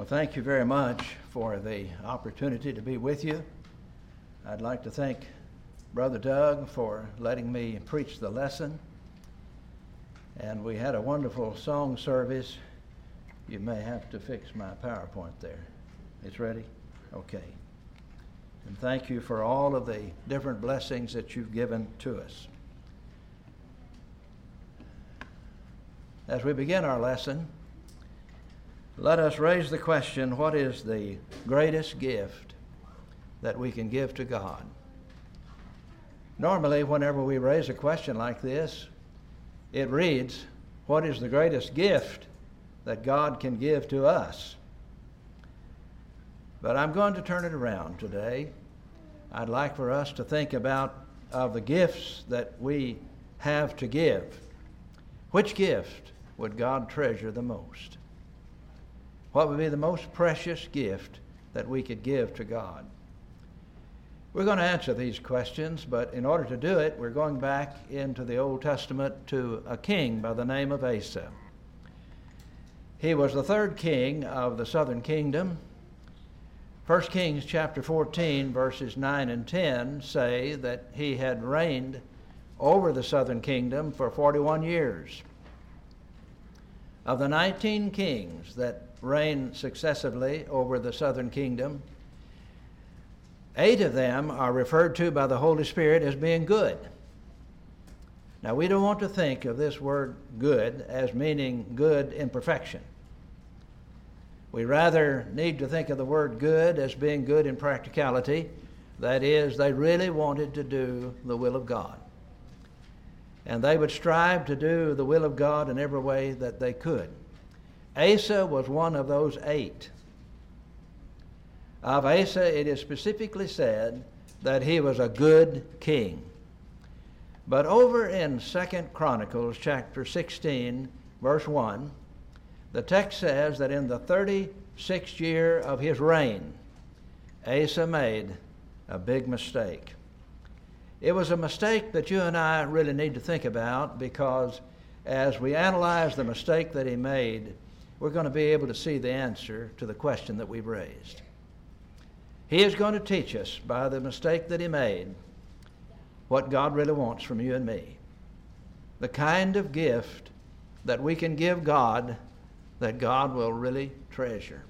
Well, thank you very much for the opportunity to be with you. I'd like to thank Brother Doug for letting me preach the lesson. And we had a wonderful song service. You may have to fix my PowerPoint there. It's ready? Okay. And thank you for all of the different blessings that you've given to us. As we begin our lesson, let us raise the question what is the greatest gift that we can give to God? Normally, whenever we raise a question like this, it reads, What is the greatest gift that God can give to us? But I'm going to turn it around today. I'd like for us to think about of the gifts that we have to give. Which gift would God treasure the most? What would be the most precious gift that we could give to God? We're going to answer these questions, but in order to do it, we're going back into the Old Testament to a king by the name of Asa. He was the third king of the southern kingdom. 1 Kings chapter 14, verses 9 and 10 say that he had reigned over the southern kingdom for 41 years. Of the 19 kings that reigned successively over the southern kingdom. Eight of them are referred to by the Holy Spirit as being good. Now, we don't want to think of this word good as meaning good in perfection. We rather need to think of the word good as being good in practicality. That is, they really wanted to do the will of God. And they would strive to do the will of God in every way that they could. Asa was one of those eight. Of Asa, it is specifically said that he was a good king. But over in Second Chronicles chapter 16, verse 1, the text says that in the 36th year of his reign, Asa made a big mistake. It was a mistake that you and I really need to think about because as we analyze the mistake that he made, we're going to be able to see the answer to the question that we've raised. He is going to teach us by the mistake that he made what God really wants from you and me. The kind of gift that we can give God that God will really treasure.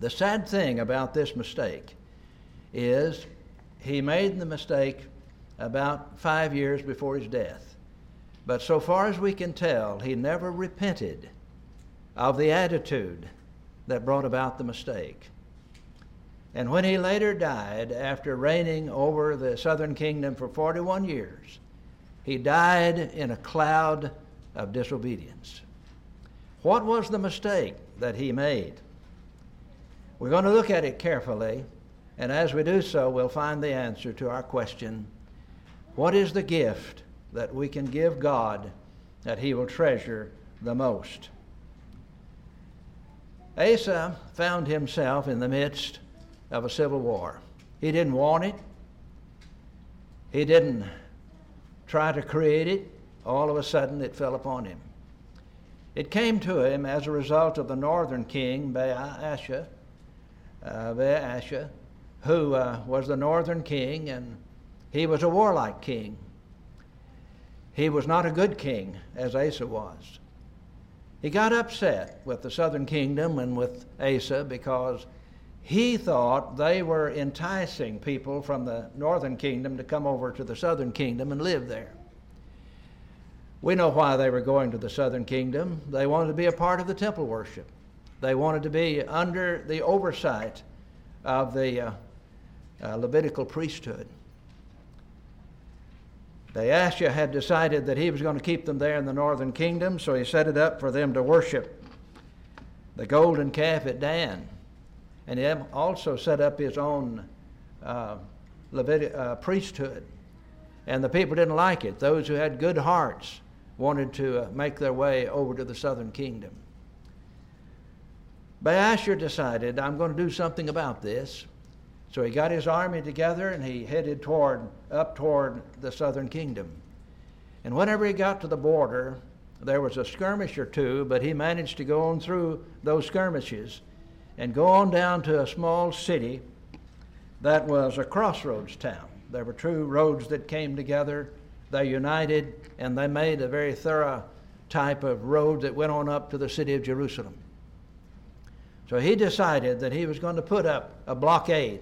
The sad thing about this mistake is he made the mistake about five years before his death. But so far as we can tell, he never repented of the attitude that brought about the mistake. And when he later died, after reigning over the southern kingdom for 41 years, he died in a cloud of disobedience. What was the mistake that he made? We're going to look at it carefully, and as we do so, we'll find the answer to our question What is the gift that we can give God that he will treasure the most? Asa found himself in the midst of a civil war. He didn't want it, he didn't try to create it. All of a sudden, it fell upon him. It came to him as a result of the northern king, Baasha, uh, Baasha who uh, was the northern king, and he was a warlike king. He was not a good king, as Asa was. He got upset with the southern kingdom and with Asa because he thought they were enticing people from the northern kingdom to come over to the southern kingdom and live there. We know why they were going to the southern kingdom. They wanted to be a part of the temple worship, they wanted to be under the oversight of the uh, uh, Levitical priesthood. Baasha had decided that he was going to keep them there in the northern kingdom, so he set it up for them to worship the golden calf at Dan. And he also set up his own uh, Levit- uh, priesthood. And the people didn't like it. Those who had good hearts wanted to uh, make their way over to the southern kingdom. Baasha decided, I'm going to do something about this. So he got his army together and he headed toward up toward the southern kingdom. And whenever he got to the border there was a skirmish or two, but he managed to go on through those skirmishes and go on down to a small city that was a crossroads town. There were two roads that came together, they united, and they made a very thorough type of road that went on up to the city of Jerusalem. So he decided that he was going to put up a blockade.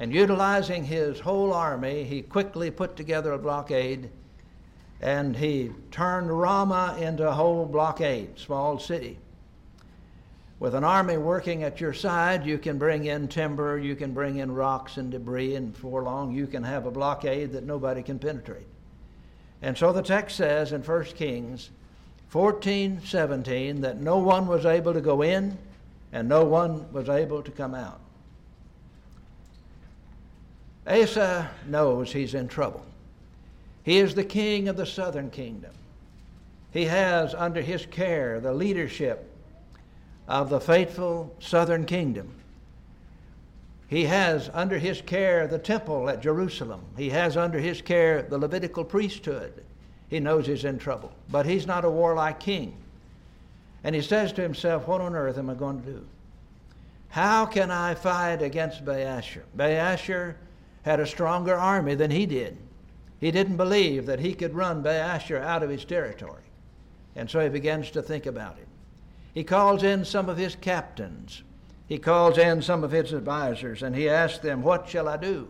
And utilizing his whole army, he quickly put together a blockade and he turned Ramah into a whole blockade, small city. With an army working at your side, you can bring in timber, you can bring in rocks and debris, and before long you can have a blockade that nobody can penetrate. And so the text says in 1 Kings 14 17 that no one was able to go in and no one was able to come out. Asa knows he's in trouble. He is the king of the southern kingdom. He has under his care the leadership of the faithful southern kingdom. He has under his care the temple at Jerusalem. He has under his care the Levitical priesthood. He knows he's in trouble, but he's not a warlike king. And he says to himself, What on earth am I going to do? How can I fight against Baasha? Baasha had a stronger army than he did. He didn't believe that he could run Baasha out of his territory. And so he begins to think about it. He calls in some of his captains. He calls in some of his advisors and he asks them, What shall I do?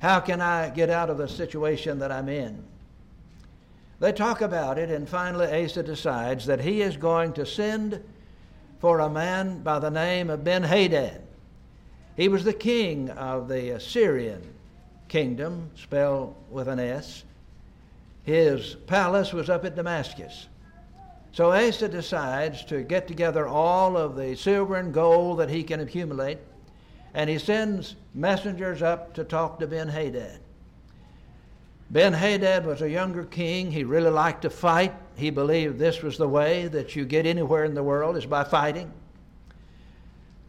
How can I get out of the situation that I'm in? They talk about it, and finally Asa decides that he is going to send for a man by the name of Ben Hadad. He was the king of the Assyrian kingdom, spelled with an S. His palace was up at Damascus. So Asa decides to get together all of the silver and gold that he can accumulate, and he sends messengers up to talk to Ben Hadad. Ben Hadad was a younger king. He really liked to fight. He believed this was the way that you get anywhere in the world is by fighting.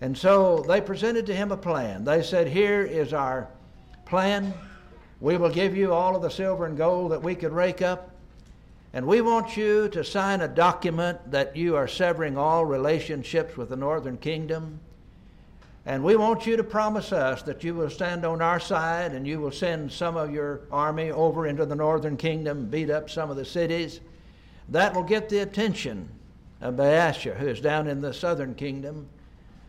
And so they presented to him a plan. They said, Here is our plan. We will give you all of the silver and gold that we could rake up. And we want you to sign a document that you are severing all relationships with the northern kingdom. And we want you to promise us that you will stand on our side and you will send some of your army over into the northern kingdom, beat up some of the cities. That will get the attention of Baasha, who is down in the southern kingdom.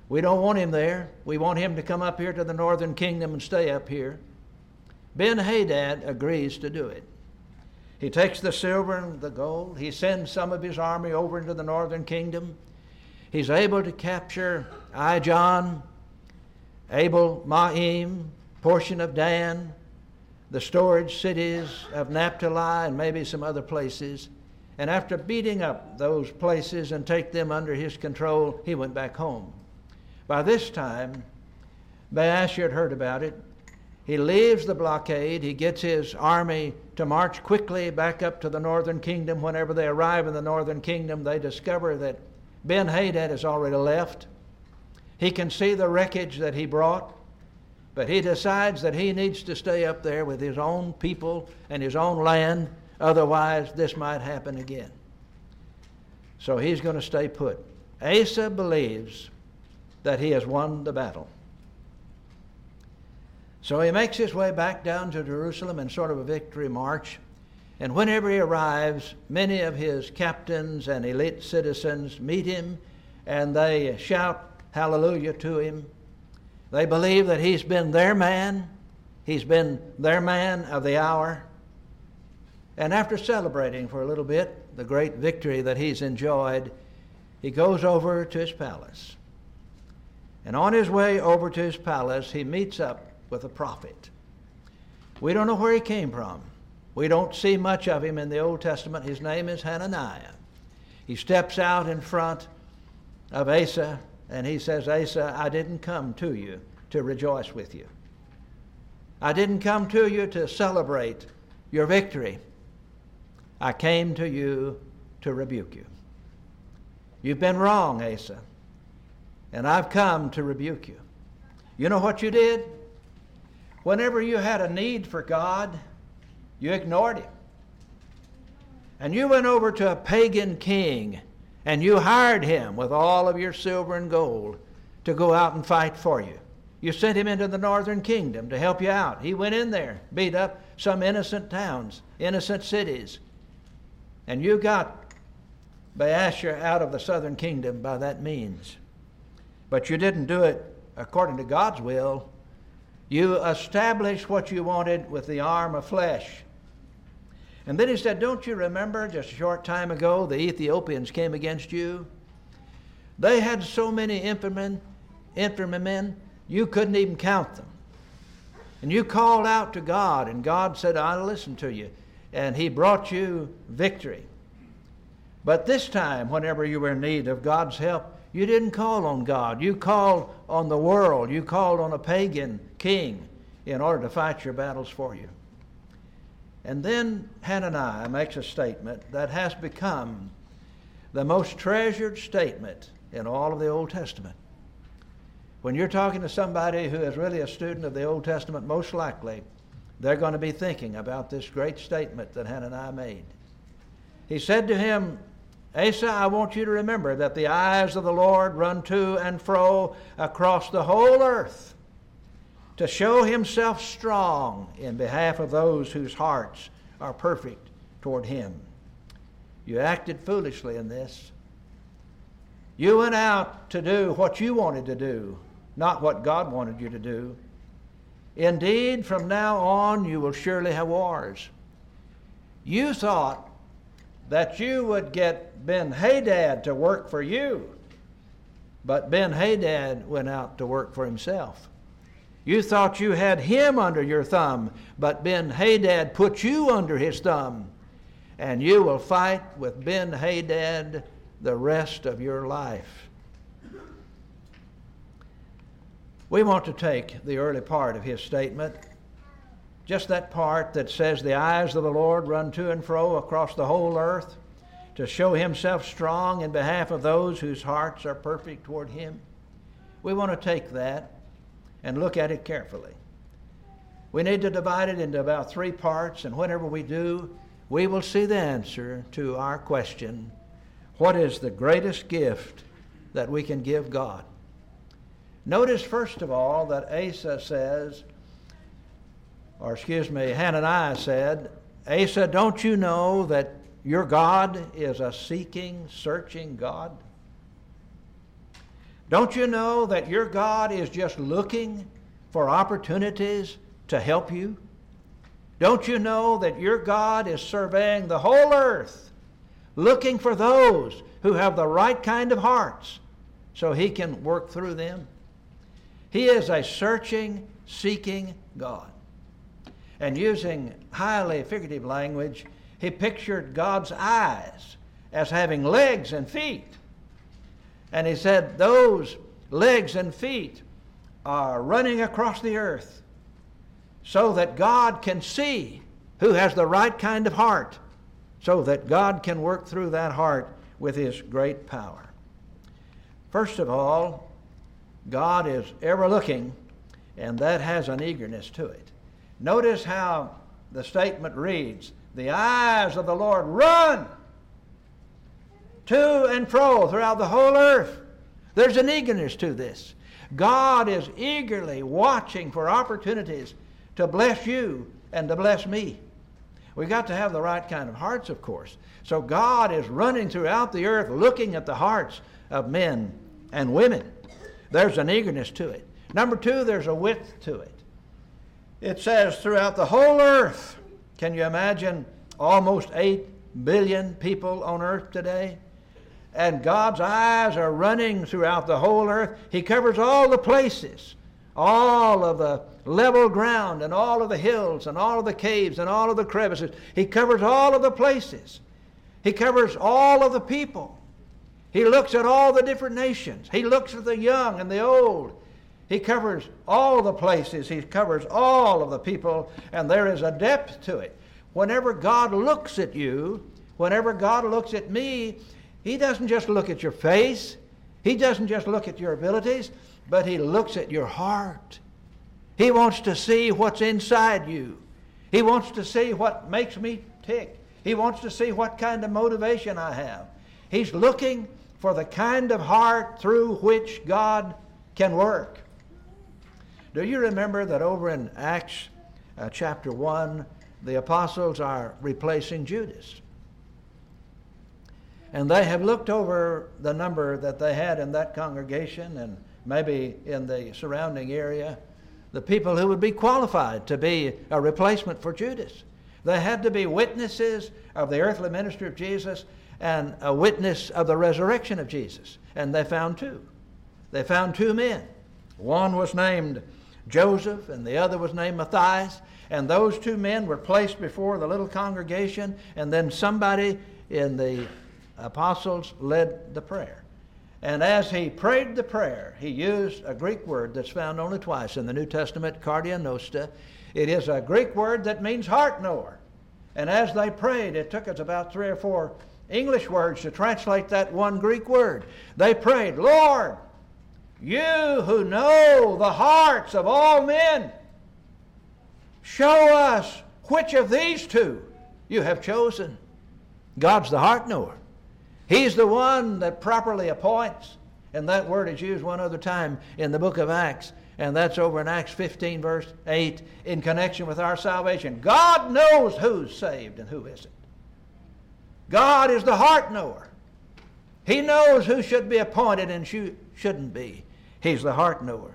We don't want him there. We want him to come up here to the northern kingdom and stay up here. Ben Hadad agrees to do it. He takes the silver and the gold. He sends some of his army over into the northern kingdom. He's able to capture Ijon, Abel Maim, portion of Dan, the storage cities of Naphtali, and maybe some other places. And after beating up those places and take them under his control, he went back home. By this time, Baasha had heard about it. He leaves the blockade. He gets his army to march quickly back up to the northern kingdom. Whenever they arrive in the northern kingdom, they discover that Ben Hadad has already left. He can see the wreckage that he brought, but he decides that he needs to stay up there with his own people and his own land. Otherwise, this might happen again. So he's going to stay put. Asa believes that he has won the battle. So he makes his way back down to Jerusalem in sort of a victory march. And whenever he arrives, many of his captains and elite citizens meet him and they shout hallelujah to him. They believe that he's been their man, he's been their man of the hour. And after celebrating for a little bit the great victory that he's enjoyed, he goes over to his palace. And on his way over to his palace, he meets up with a prophet. We don't know where he came from. We don't see much of him in the Old Testament. His name is Hananiah. He steps out in front of Asa and he says, Asa, I didn't come to you to rejoice with you. I didn't come to you to celebrate your victory. I came to you to rebuke you. You've been wrong, Asa, and I've come to rebuke you. You know what you did? Whenever you had a need for God, you ignored Him. and you went over to a pagan king and you hired him with all of your silver and gold to go out and fight for you. You sent him into the northern kingdom to help you out. He went in there, beat up some innocent towns, innocent cities. And you got Baasha out of the southern kingdom by that means. But you didn't do it according to God's will. You established what you wanted with the arm of flesh. And then he said, Don't you remember just a short time ago the Ethiopians came against you? They had so many infantrymen, infantrymen you couldn't even count them. And you called out to God, and God said, I'll listen to you. And He brought you victory. But this time, whenever you were in need of God's help, you didn't call on God. You called on the world. You called on a pagan king in order to fight your battles for you. And then Hananiah makes a statement that has become the most treasured statement in all of the Old Testament. When you're talking to somebody who is really a student of the Old Testament, most likely they're going to be thinking about this great statement that Hananiah made. He said to him, Asa, I want you to remember that the eyes of the Lord run to and fro across the whole earth to show himself strong in behalf of those whose hearts are perfect toward him. You acted foolishly in this. You went out to do what you wanted to do not what God wanted you to do. Indeed, from now on, you will surely have wars. You thought that you would get Ben Hadad to work for you, but Ben Hadad went out to work for himself. You thought you had him under your thumb, but Ben Hadad put you under his thumb, and you will fight with Ben Hadad the rest of your life. We want to take the early part of his statement, just that part that says, The eyes of the Lord run to and fro across the whole earth to show himself strong in behalf of those whose hearts are perfect toward him. We want to take that and look at it carefully. We need to divide it into about three parts, and whenever we do, we will see the answer to our question what is the greatest gift that we can give God? Notice, first of all, that Asa says, or excuse me, Hananiah said, Asa, don't you know that your God is a seeking, searching God? Don't you know that your God is just looking for opportunities to help you? Don't you know that your God is surveying the whole earth, looking for those who have the right kind of hearts so he can work through them? He is a searching, seeking God. And using highly figurative language, he pictured God's eyes as having legs and feet. And he said, Those legs and feet are running across the earth so that God can see who has the right kind of heart, so that God can work through that heart with his great power. First of all, God is ever looking, and that has an eagerness to it. Notice how the statement reads The eyes of the Lord run to and fro throughout the whole earth. There's an eagerness to this. God is eagerly watching for opportunities to bless you and to bless me. We've got to have the right kind of hearts, of course. So God is running throughout the earth looking at the hearts of men and women. There's an eagerness to it. Number two, there's a width to it. It says throughout the whole earth. Can you imagine almost 8 billion people on earth today? And God's eyes are running throughout the whole earth. He covers all the places, all of the level ground, and all of the hills, and all of the caves, and all of the crevices. He covers all of the places. He covers all of the people. He looks at all the different nations. He looks at the young and the old. He covers all the places. He covers all of the people, and there is a depth to it. Whenever God looks at you, whenever God looks at me, He doesn't just look at your face, He doesn't just look at your abilities, but He looks at your heart. He wants to see what's inside you. He wants to see what makes me tick. He wants to see what kind of motivation I have. He's looking for the kind of heart through which God can work. Do you remember that over in Acts uh, chapter 1, the apostles are replacing Judas? And they have looked over the number that they had in that congregation and maybe in the surrounding area, the people who would be qualified to be a replacement for Judas. They had to be witnesses of the earthly ministry of Jesus and a witness of the resurrection of Jesus. And they found two. They found two men. One was named Joseph, and the other was named Matthias. And those two men were placed before the little congregation, and then somebody in the apostles led the prayer. And as he prayed the prayer, he used a Greek word that's found only twice in the New Testament, kardiognostes. It is a Greek word that means heart knower. And as they prayed, it took us about three or four English words to translate that one Greek word. They prayed, Lord, you who know the hearts of all men, show us which of these two you have chosen. God's the heart knower. He's the one that properly appoints. And that word is used one other time in the book of Acts, and that's over in Acts 15, verse 8, in connection with our salvation. God knows who's saved and who isn't. God is the heart knower. He knows who should be appointed and who shouldn't be. He's the heart knower.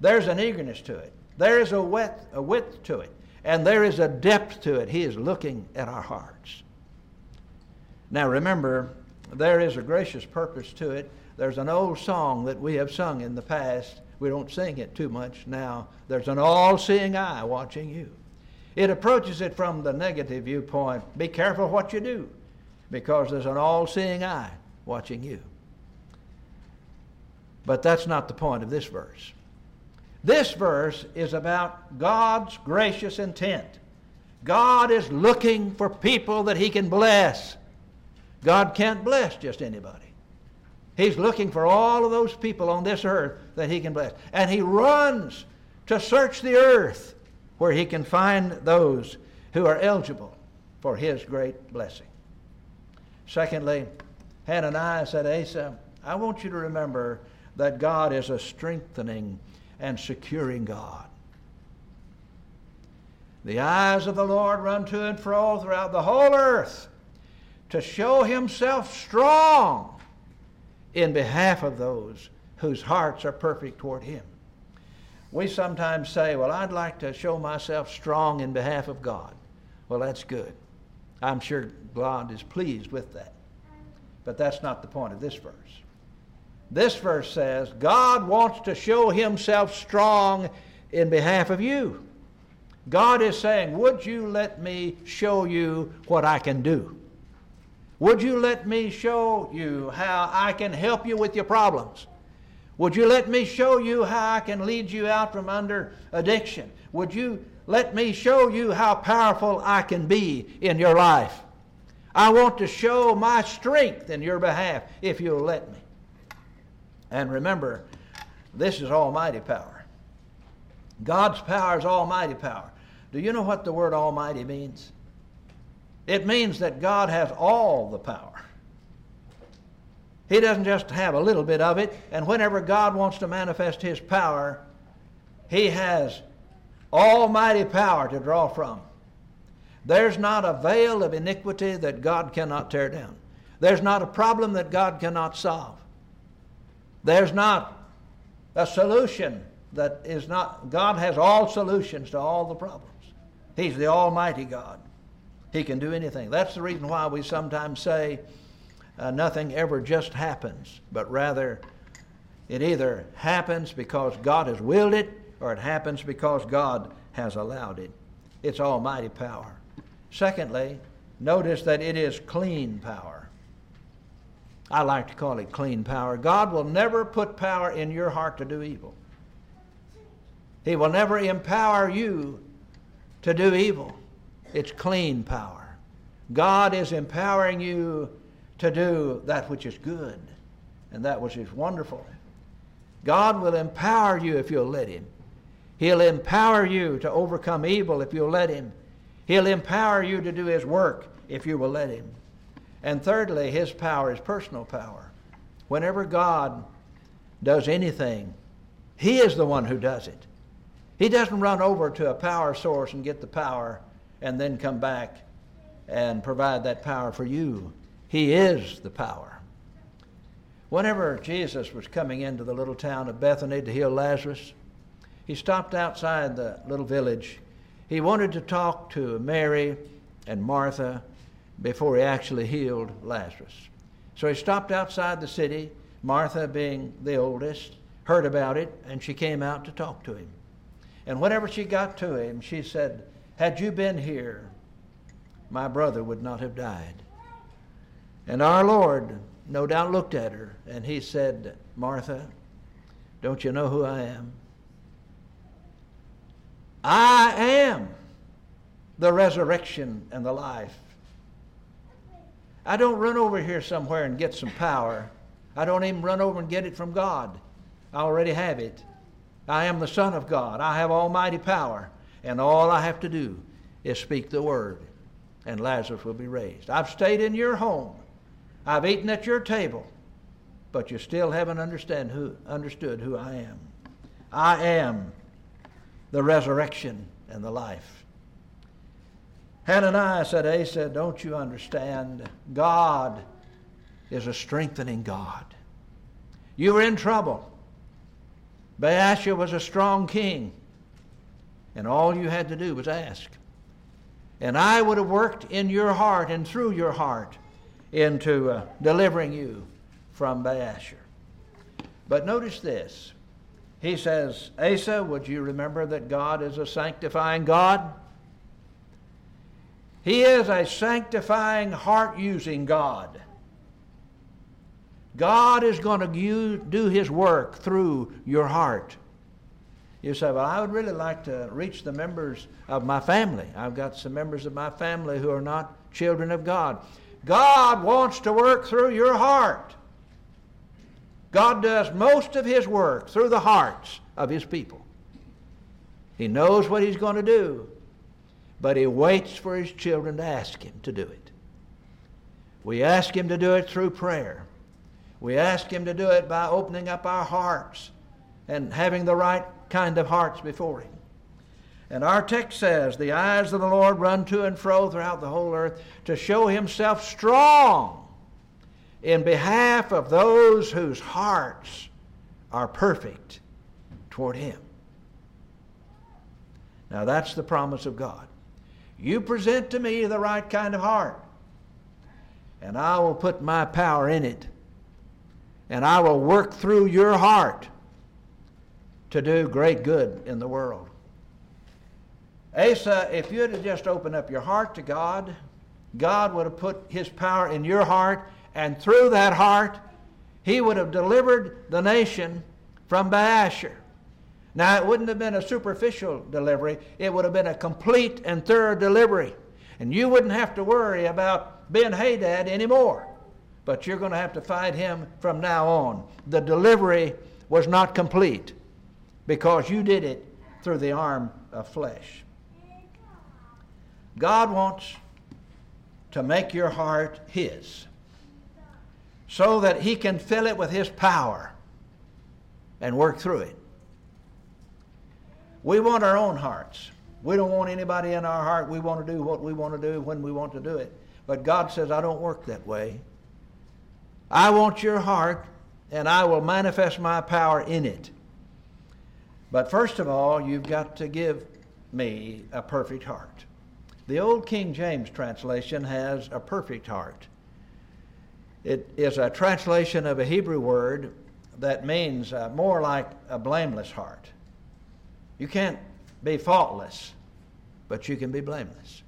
There's an eagerness to it. There is a width, a width to it. And there is a depth to it. He is looking at our hearts. Now remember, there is a gracious purpose to it. There's an old song that we have sung in the past. We don't sing it too much now. There's an all seeing eye watching you. It approaches it from the negative viewpoint. Be careful what you do because there's an all seeing eye watching you. But that's not the point of this verse. This verse is about God's gracious intent. God is looking for people that He can bless. God can't bless just anybody. He's looking for all of those people on this earth that He can bless. And He runs to search the earth where He can find those who are eligible for His great blessing. Secondly, Hananiah said, Asa, I want you to remember that God is a strengthening and securing God. The eyes of the Lord run to and fro throughout the whole earth to show himself strong in behalf of those whose hearts are perfect toward him. We sometimes say, Well, I'd like to show myself strong in behalf of God. Well, that's good. I'm sure God is pleased with that. But that's not the point of this verse. This verse says God wants to show himself strong in behalf of you. God is saying, Would you let me show you what I can do? Would you let me show you how I can help you with your problems? Would you let me show you how I can lead you out from under addiction? Would you let me show you how powerful I can be in your life? I want to show my strength in your behalf if you'll let me. And remember, this is almighty power. God's power is almighty power. Do you know what the word almighty means? It means that God has all the power. He doesn't just have a little bit of it, and whenever God wants to manifest His power, He has almighty power to draw from. There's not a veil of iniquity that God cannot tear down. There's not a problem that God cannot solve. There's not a solution that is not, God has all solutions to all the problems. He's the Almighty God. He can do anything. That's the reason why we sometimes say uh, nothing ever just happens, but rather it either happens because God has willed it or it happens because God has allowed it. It's almighty power. Secondly, notice that it is clean power. I like to call it clean power. God will never put power in your heart to do evil. He will never empower you to do evil. It's clean power. God is empowering you to do that which is good and that which is wonderful. God will empower you if you'll let Him. He'll empower you to overcome evil if you'll let Him. He'll empower you to do His work if you will let Him. And thirdly, His power is personal power. Whenever God does anything, He is the one who does it. He doesn't run over to a power source and get the power and then come back and provide that power for you. He is the power. Whenever Jesus was coming into the little town of Bethany to heal Lazarus, he stopped outside the little village. He wanted to talk to Mary and Martha before he actually healed Lazarus. So he stopped outside the city. Martha, being the oldest, heard about it and she came out to talk to him. And whenever she got to him, she said, Had you been here, my brother would not have died. And our Lord no doubt looked at her and he said, Martha, don't you know who I am? I am the resurrection and the life. I don't run over here somewhere and get some power. I don't even run over and get it from God. I already have it. I am the Son of God. I have almighty power. And all I have to do is speak the word, and Lazarus will be raised. I've stayed in your home. I've eaten at your table, but you still haven't understand who, understood who I am. I am the resurrection and the life. Hananiah said, Asa, don't you understand? God is a strengthening God. You were in trouble. Baasha was a strong king, and all you had to do was ask. And I would have worked in your heart and through your heart into uh, delivering you from Baasha. But notice this. He says, Asa, would you remember that God is a sanctifying God? He is a sanctifying, heart using God. God is going to do His work through your heart. You say, Well, I would really like to reach the members of my family. I've got some members of my family who are not children of God. God wants to work through your heart. God does most of His work through the hearts of His people. He knows what He's going to do, but He waits for His children to ask Him to do it. We ask Him to do it through prayer. We ask Him to do it by opening up our hearts and having the right kind of hearts before Him. And our text says, The eyes of the Lord run to and fro throughout the whole earth to show Himself strong in behalf of those whose hearts are perfect toward Him. Now that's the promise of God. You present to me the right kind of heart, and I will put my power in it and I will work through your heart to do great good in the world. Asa, if you had just opened up your heart to God, God would have put his power in your heart, and through that heart, he would have delivered the nation from Baasha. Now, it wouldn't have been a superficial delivery, it would have been a complete and thorough delivery. And you wouldn't have to worry about Ben Hadad anymore but you're going to have to fight him from now on. The delivery was not complete because you did it through the arm of flesh. God wants to make your heart His so that He can fill it with His power and work through it. We want our own hearts. We don't want anybody in our heart. We want to do what we want to do when we want to do it. But God says, I don't work that way. I want your heart, and I will manifest my power in it. But first of all, you've got to give me a perfect heart. The old King James translation has a perfect heart. It is a translation of a Hebrew word that means uh, more like a blameless heart. You can't be faultless, but you can be blameless.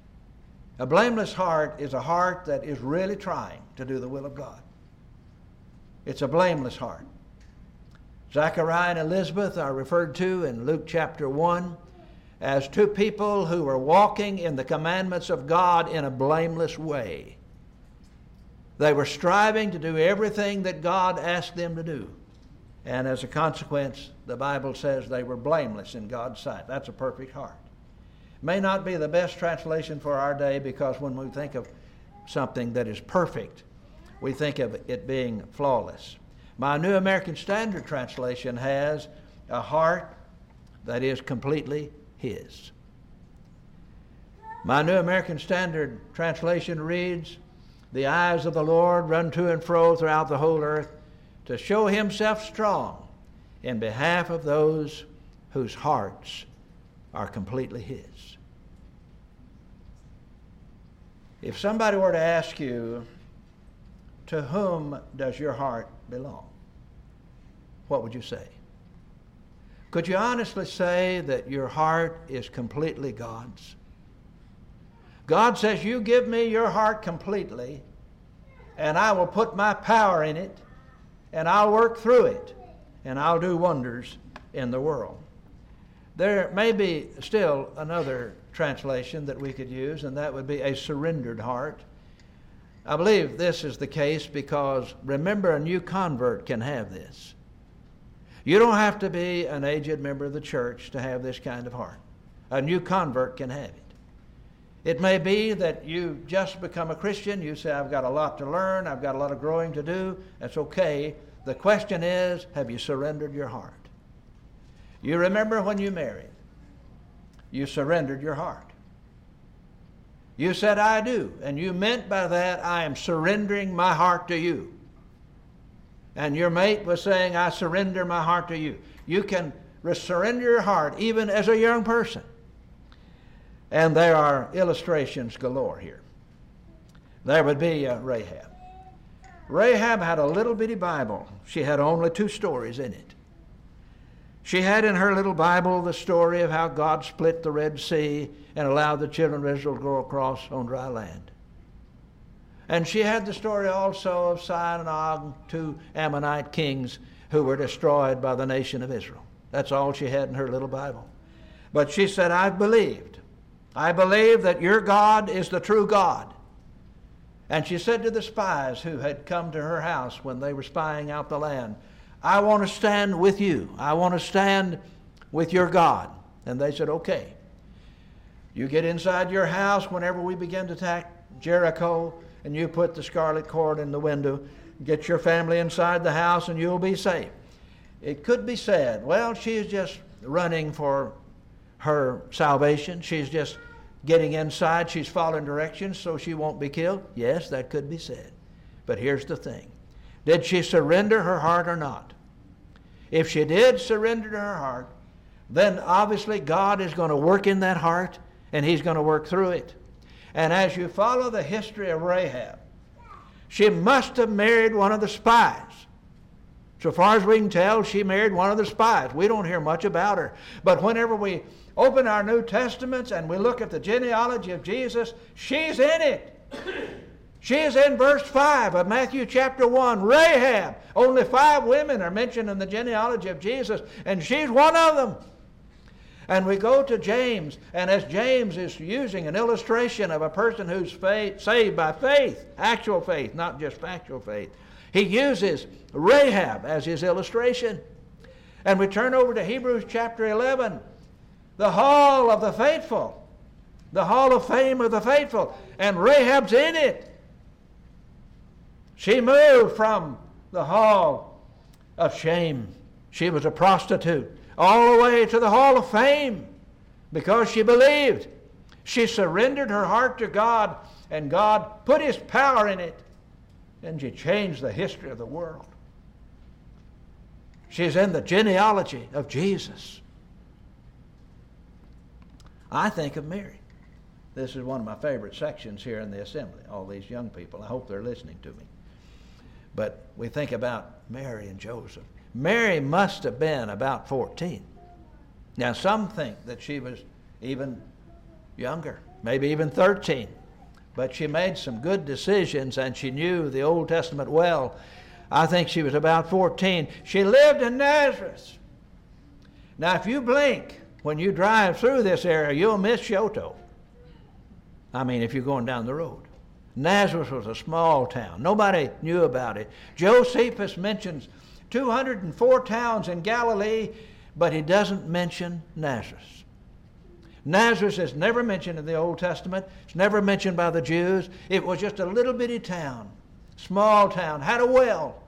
A blameless heart is a heart that is really trying to do the will of God. It's a blameless heart. Zachariah and Elizabeth are referred to in Luke chapter 1 as two people who were walking in the commandments of God in a blameless way. They were striving to do everything that God asked them to do. And as a consequence, the Bible says they were blameless in God's sight. That's a perfect heart. May not be the best translation for our day because when we think of something that is perfect. We think of it being flawless. My New American Standard Translation has a heart that is completely His. My New American Standard Translation reads, The eyes of the Lord run to and fro throughout the whole earth to show Himself strong in behalf of those whose hearts are completely His. If somebody were to ask you, To whom does your heart belong? What would you say? Could you honestly say that your heart is completely God's? God says, You give me your heart completely, and I will put my power in it, and I'll work through it, and I'll do wonders in the world. There may be still another translation that we could use, and that would be a surrendered heart. I believe this is the case because remember, a new convert can have this. You don't have to be an aged member of the church to have this kind of heart. A new convert can have it. It may be that you just become a Christian. You say, I've got a lot to learn, I've got a lot of growing to do. That's okay. The question is, have you surrendered your heart? You remember when you married, you surrendered your heart. You said, I do. And you meant by that, I am surrendering my heart to you. And your mate was saying, I surrender my heart to you. You can surrender your heart even as a young person. And there are illustrations galore here. There would be uh, Rahab. Rahab had a little bitty Bible. She had only two stories in it. She had in her little Bible the story of how God split the Red Sea and allowed the children of Israel to go across on dry land. And she had the story also of Sihon and Og, two Ammonite kings who were destroyed by the nation of Israel. That's all she had in her little Bible. But she said, I've believed I believe that your God is the true God. And she said to the spies who had come to her house when they were spying out the land, I want to stand with you. I want to stand with your God. And they said, Okay. You get inside your house whenever we begin to attack Jericho, and you put the scarlet cord in the window. Get your family inside the house, and you'll be safe. It could be said, well, she is just running for her salvation. She's just getting inside. She's following directions so she won't be killed. Yes, that could be said. But here's the thing Did she surrender her heart or not? If she did surrender her heart, then obviously God is going to work in that heart and He's going to work through it. And as you follow the history of Rahab, she must have married one of the spies. So far as we can tell, she married one of the spies. We don't hear much about her. But whenever we open our New Testaments and we look at the genealogy of Jesus, she's in it. She is in verse 5 of Matthew chapter 1. Rahab. Only five women are mentioned in the genealogy of Jesus, and she's one of them. And we go to James, and as James is using an illustration of a person who's faith, saved by faith, actual faith, not just factual faith, he uses Rahab as his illustration. And we turn over to Hebrews chapter 11 the hall of the faithful, the hall of fame of the faithful, and Rahab's in it. She moved from the hall of shame. She was a prostitute all the way to the hall of fame because she believed. She surrendered her heart to God, and God put His power in it, and she changed the history of the world. She's in the genealogy of Jesus. I think of Mary. This is one of my favorite sections here in the assembly, all these young people. I hope they're listening to me. But we think about Mary and Joseph. Mary must have been about 14. Now, some think that she was even younger, maybe even 13. But she made some good decisions and she knew the Old Testament well. I think she was about 14. She lived in Nazareth. Now, if you blink, when you drive through this area, you'll miss Shoto. I mean, if you're going down the road. Nazareth was a small town. Nobody knew about it. Josephus mentions 204 towns in Galilee, but he doesn't mention Nazareth. Nazareth is never mentioned in the Old Testament. It's never mentioned by the Jews. It was just a little bitty town, small town, had a well,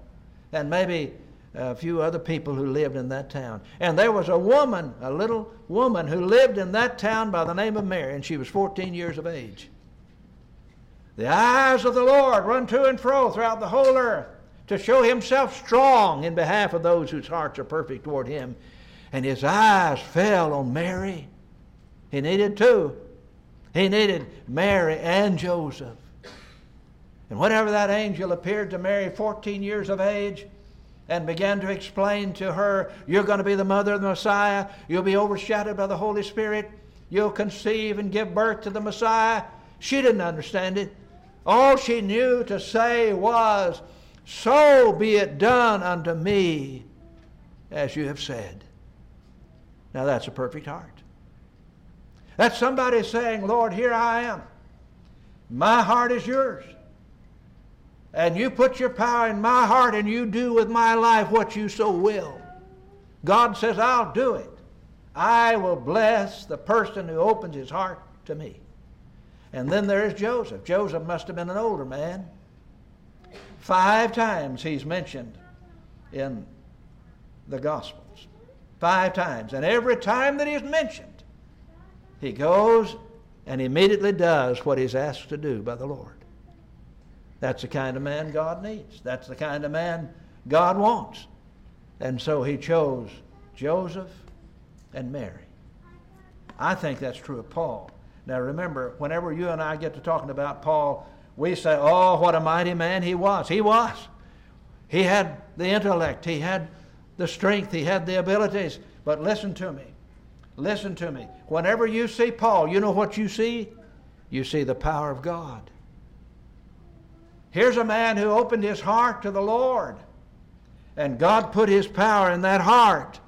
and maybe a few other people who lived in that town. And there was a woman, a little woman, who lived in that town by the name of Mary, and she was 14 years of age. The eyes of the Lord run to and fro throughout the whole earth to show himself strong in behalf of those whose hearts are perfect toward him. And his eyes fell on Mary. He needed two. He needed Mary and Joseph. And whenever that angel appeared to Mary, 14 years of age, and began to explain to her, You're going to be the mother of the Messiah. You'll be overshadowed by the Holy Spirit. You'll conceive and give birth to the Messiah. She didn't understand it. All she knew to say was, So be it done unto me as you have said. Now that's a perfect heart. That's somebody saying, Lord, here I am. My heart is yours and you put your power in my heart and you do with my life what you so will. God says, I'll do it. I will bless the person who opens his heart to me. And then there's Joseph. Joseph must have been an older man. Five times he's mentioned in the Gospels. Five times. And every time that he's mentioned, he goes and immediately does what he's asked to do by the Lord. That's the kind of man God needs. That's the kind of man God wants. And so he chose Joseph and Mary. I think that's true of Paul. Now remember, whenever you and I get to talking about Paul, we say, oh, what a mighty man he was. He was. He had the intellect, he had the strength, he had the abilities. But listen to me. Listen to me. Whenever you see Paul, you know what you see? You see the power of God. Here's a man who opened his heart to the Lord. And God put his power in that heart.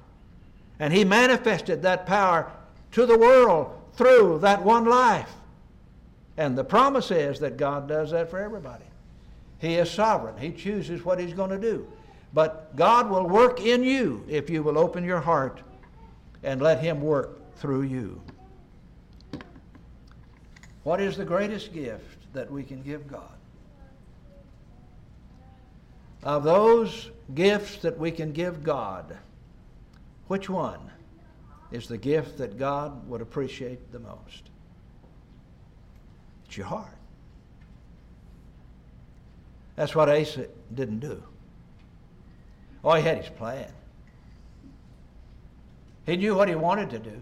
And he manifested that power to the world through that one life. And the promise is that God does that for everybody. He is sovereign. He chooses what he's going to do. But God will work in you if you will open your heart and let him work through you. What is the greatest gift that we can give God? Of those gifts that we can give God, which one is the gift that God would appreciate the most? It's your heart. That's what Asa didn't do. Oh, he had his plan. He knew what he wanted to do.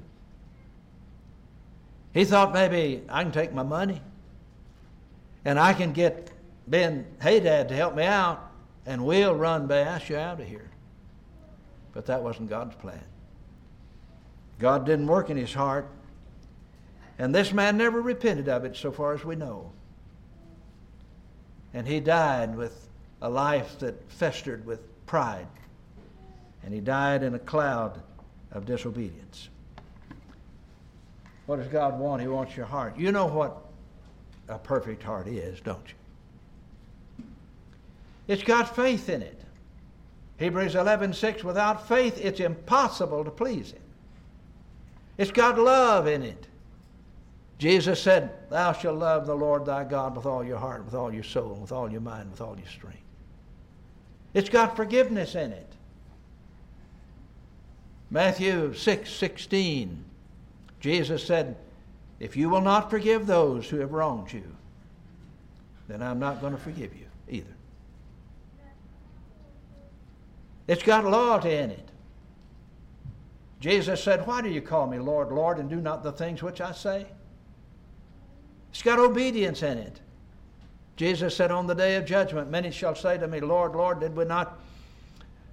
He thought maybe I can take my money and I can get Ben Hadad to help me out and we'll run Baasha out of here. But that wasn't God's plan. God didn't work in his heart, and this man never repented of it, so far as we know. And he died with a life that festered with pride, and he died in a cloud of disobedience. What does God want? He wants your heart. You know what a perfect heart is, don't you? It's got faith in it. Hebrews 11:6 without faith it's impossible to please him. It's got love in it. Jesus said, "Thou shalt love the Lord thy God with all your heart, with all your soul, with all your mind, with all your strength." It's got forgiveness in it. Matthew 6 16, Jesus said, If you will not forgive those who have wronged you, then I'm not going to forgive you either. It's got loyalty in it. Jesus said, Why do you call me Lord, Lord, and do not the things which I say? It's got obedience in it. Jesus said, On the day of judgment, many shall say to me, Lord, Lord, did we not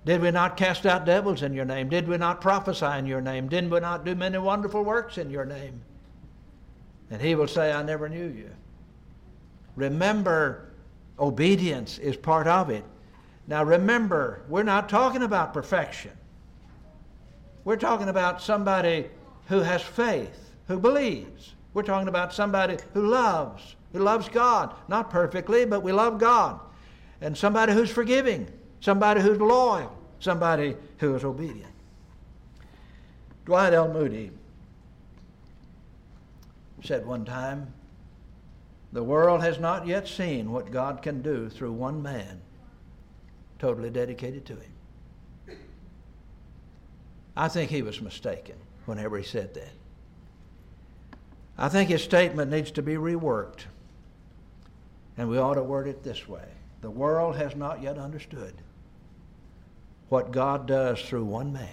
did we not cast out devils in your name? Did we not prophesy in your name? Did we not do many wonderful works in your name? And he will say, I never knew you. Remember, obedience is part of it. Now remember, we're not talking about perfection. We're talking about somebody who has faith, who believes. We're talking about somebody who loves, who loves God. Not perfectly, but we love God. And somebody who's forgiving, somebody who's loyal, somebody who is obedient. Dwight L. Moody said one time, The world has not yet seen what God can do through one man totally dedicated to Him. I think he was mistaken whenever he said that. I think his statement needs to be reworked. And we ought to word it this way The world has not yet understood what God does through one man,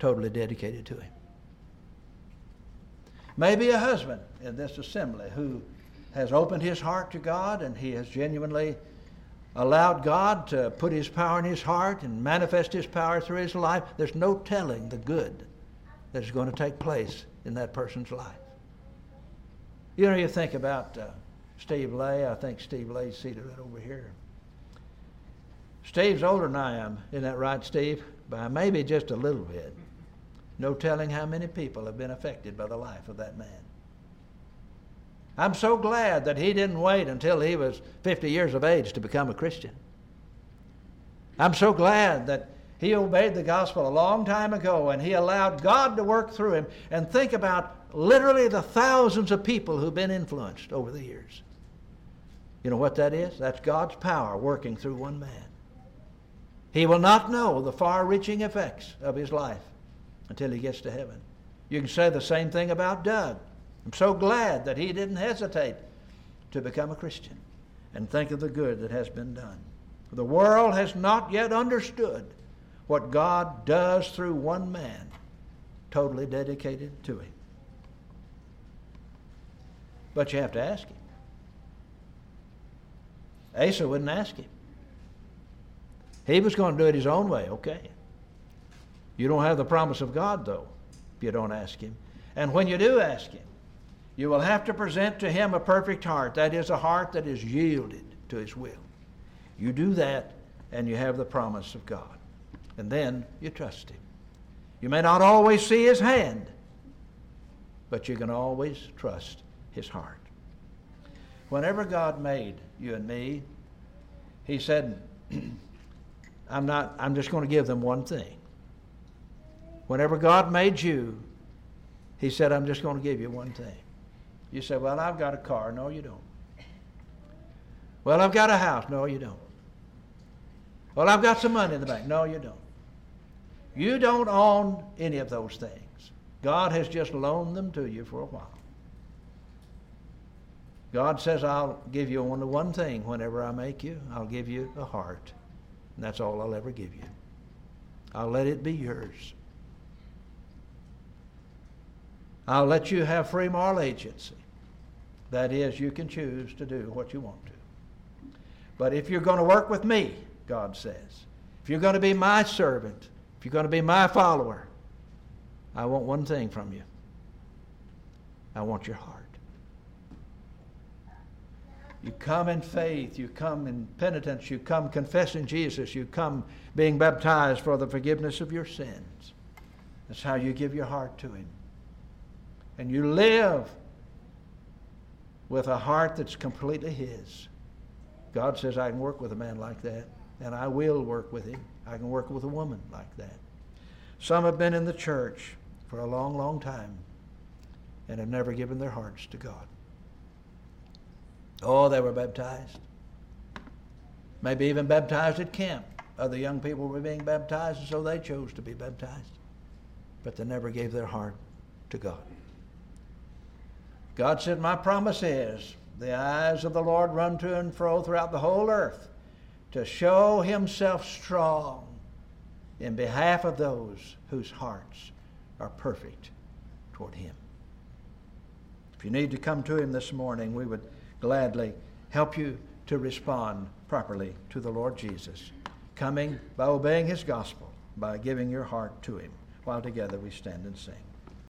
totally dedicated to Him. Maybe a husband in this assembly who has opened his heart to God and he has genuinely allowed God to put his power in his heart and manifest his power through his life. There's no telling the good that is going to take place in that person's life. You know, you think about uh, Steve Lay. I think Steve Lay's seated right over here. Steve's older than I am. Isn't that right, Steve? By maybe just a little bit. No telling how many people have been affected by the life of that man. I'm so glad that he didn't wait until he was 50 years of age to become a Christian. I'm so glad that he obeyed the gospel a long time ago and he allowed God to work through him. And think about literally the thousands of people who've been influenced over the years. You know what that is? That's God's power working through one man. He will not know the far reaching effects of his life until he gets to heaven. You can say the same thing about Doug. I'm so glad that he didn't hesitate to become a Christian and think of the good that has been done. The world has not yet understood what God does through one man totally dedicated to Him. But you have to ask Him. Asa wouldn't ask Him. He was going to do it his own way, okay. You don't have the promise of God, though, if you don't ask Him. And when you do ask Him, you will have to present to Him a perfect heart. That is, a heart that is yielded to His will. You do that, and you have the promise of God. And then you trust Him. You may not always see His hand, but you can always trust His heart. Whenever God made you and me, He said, I'm not, I'm just going to give them one thing. Whenever God made you, He said, I'm just going to give you one thing. You say, Well, I've got a car. No, you don't. Well, I've got a house. No, you don't. Well, I've got some money in the bank. No, you don't. You don't own any of those things. God has just loaned them to you for a while. God says, I'll give you only one thing whenever I make you. I'll give you a heart. And that's all I'll ever give you. I'll let it be yours. I'll let you have free moral agency. That is, you can choose to do what you want to. But if you're going to work with me, God says, if you're going to be my servant, if you're going to be my follower, I want one thing from you. I want your heart. You come in faith, you come in penitence, you come confessing Jesus, you come being baptized for the forgiveness of your sins. That's how you give your heart to Him and you live with a heart that's completely His. God says, I can work with a man like that, and I will work with him. I can work with a woman like that. Some have been in the church for a long, long time and have never given their hearts to God. Oh, they were baptized. Maybe even baptized at camp. Other young people were being baptized, and so they chose to be baptized. But they never gave their heart to God. God said, My promise is the eyes of the Lord run to and fro throughout the whole earth to show himself strong in behalf of those whose hearts are perfect toward him. If you need to come to him this morning, we would gladly help you to respond properly to the Lord Jesus, coming by obeying his gospel, by giving your heart to him. While together we stand and sing.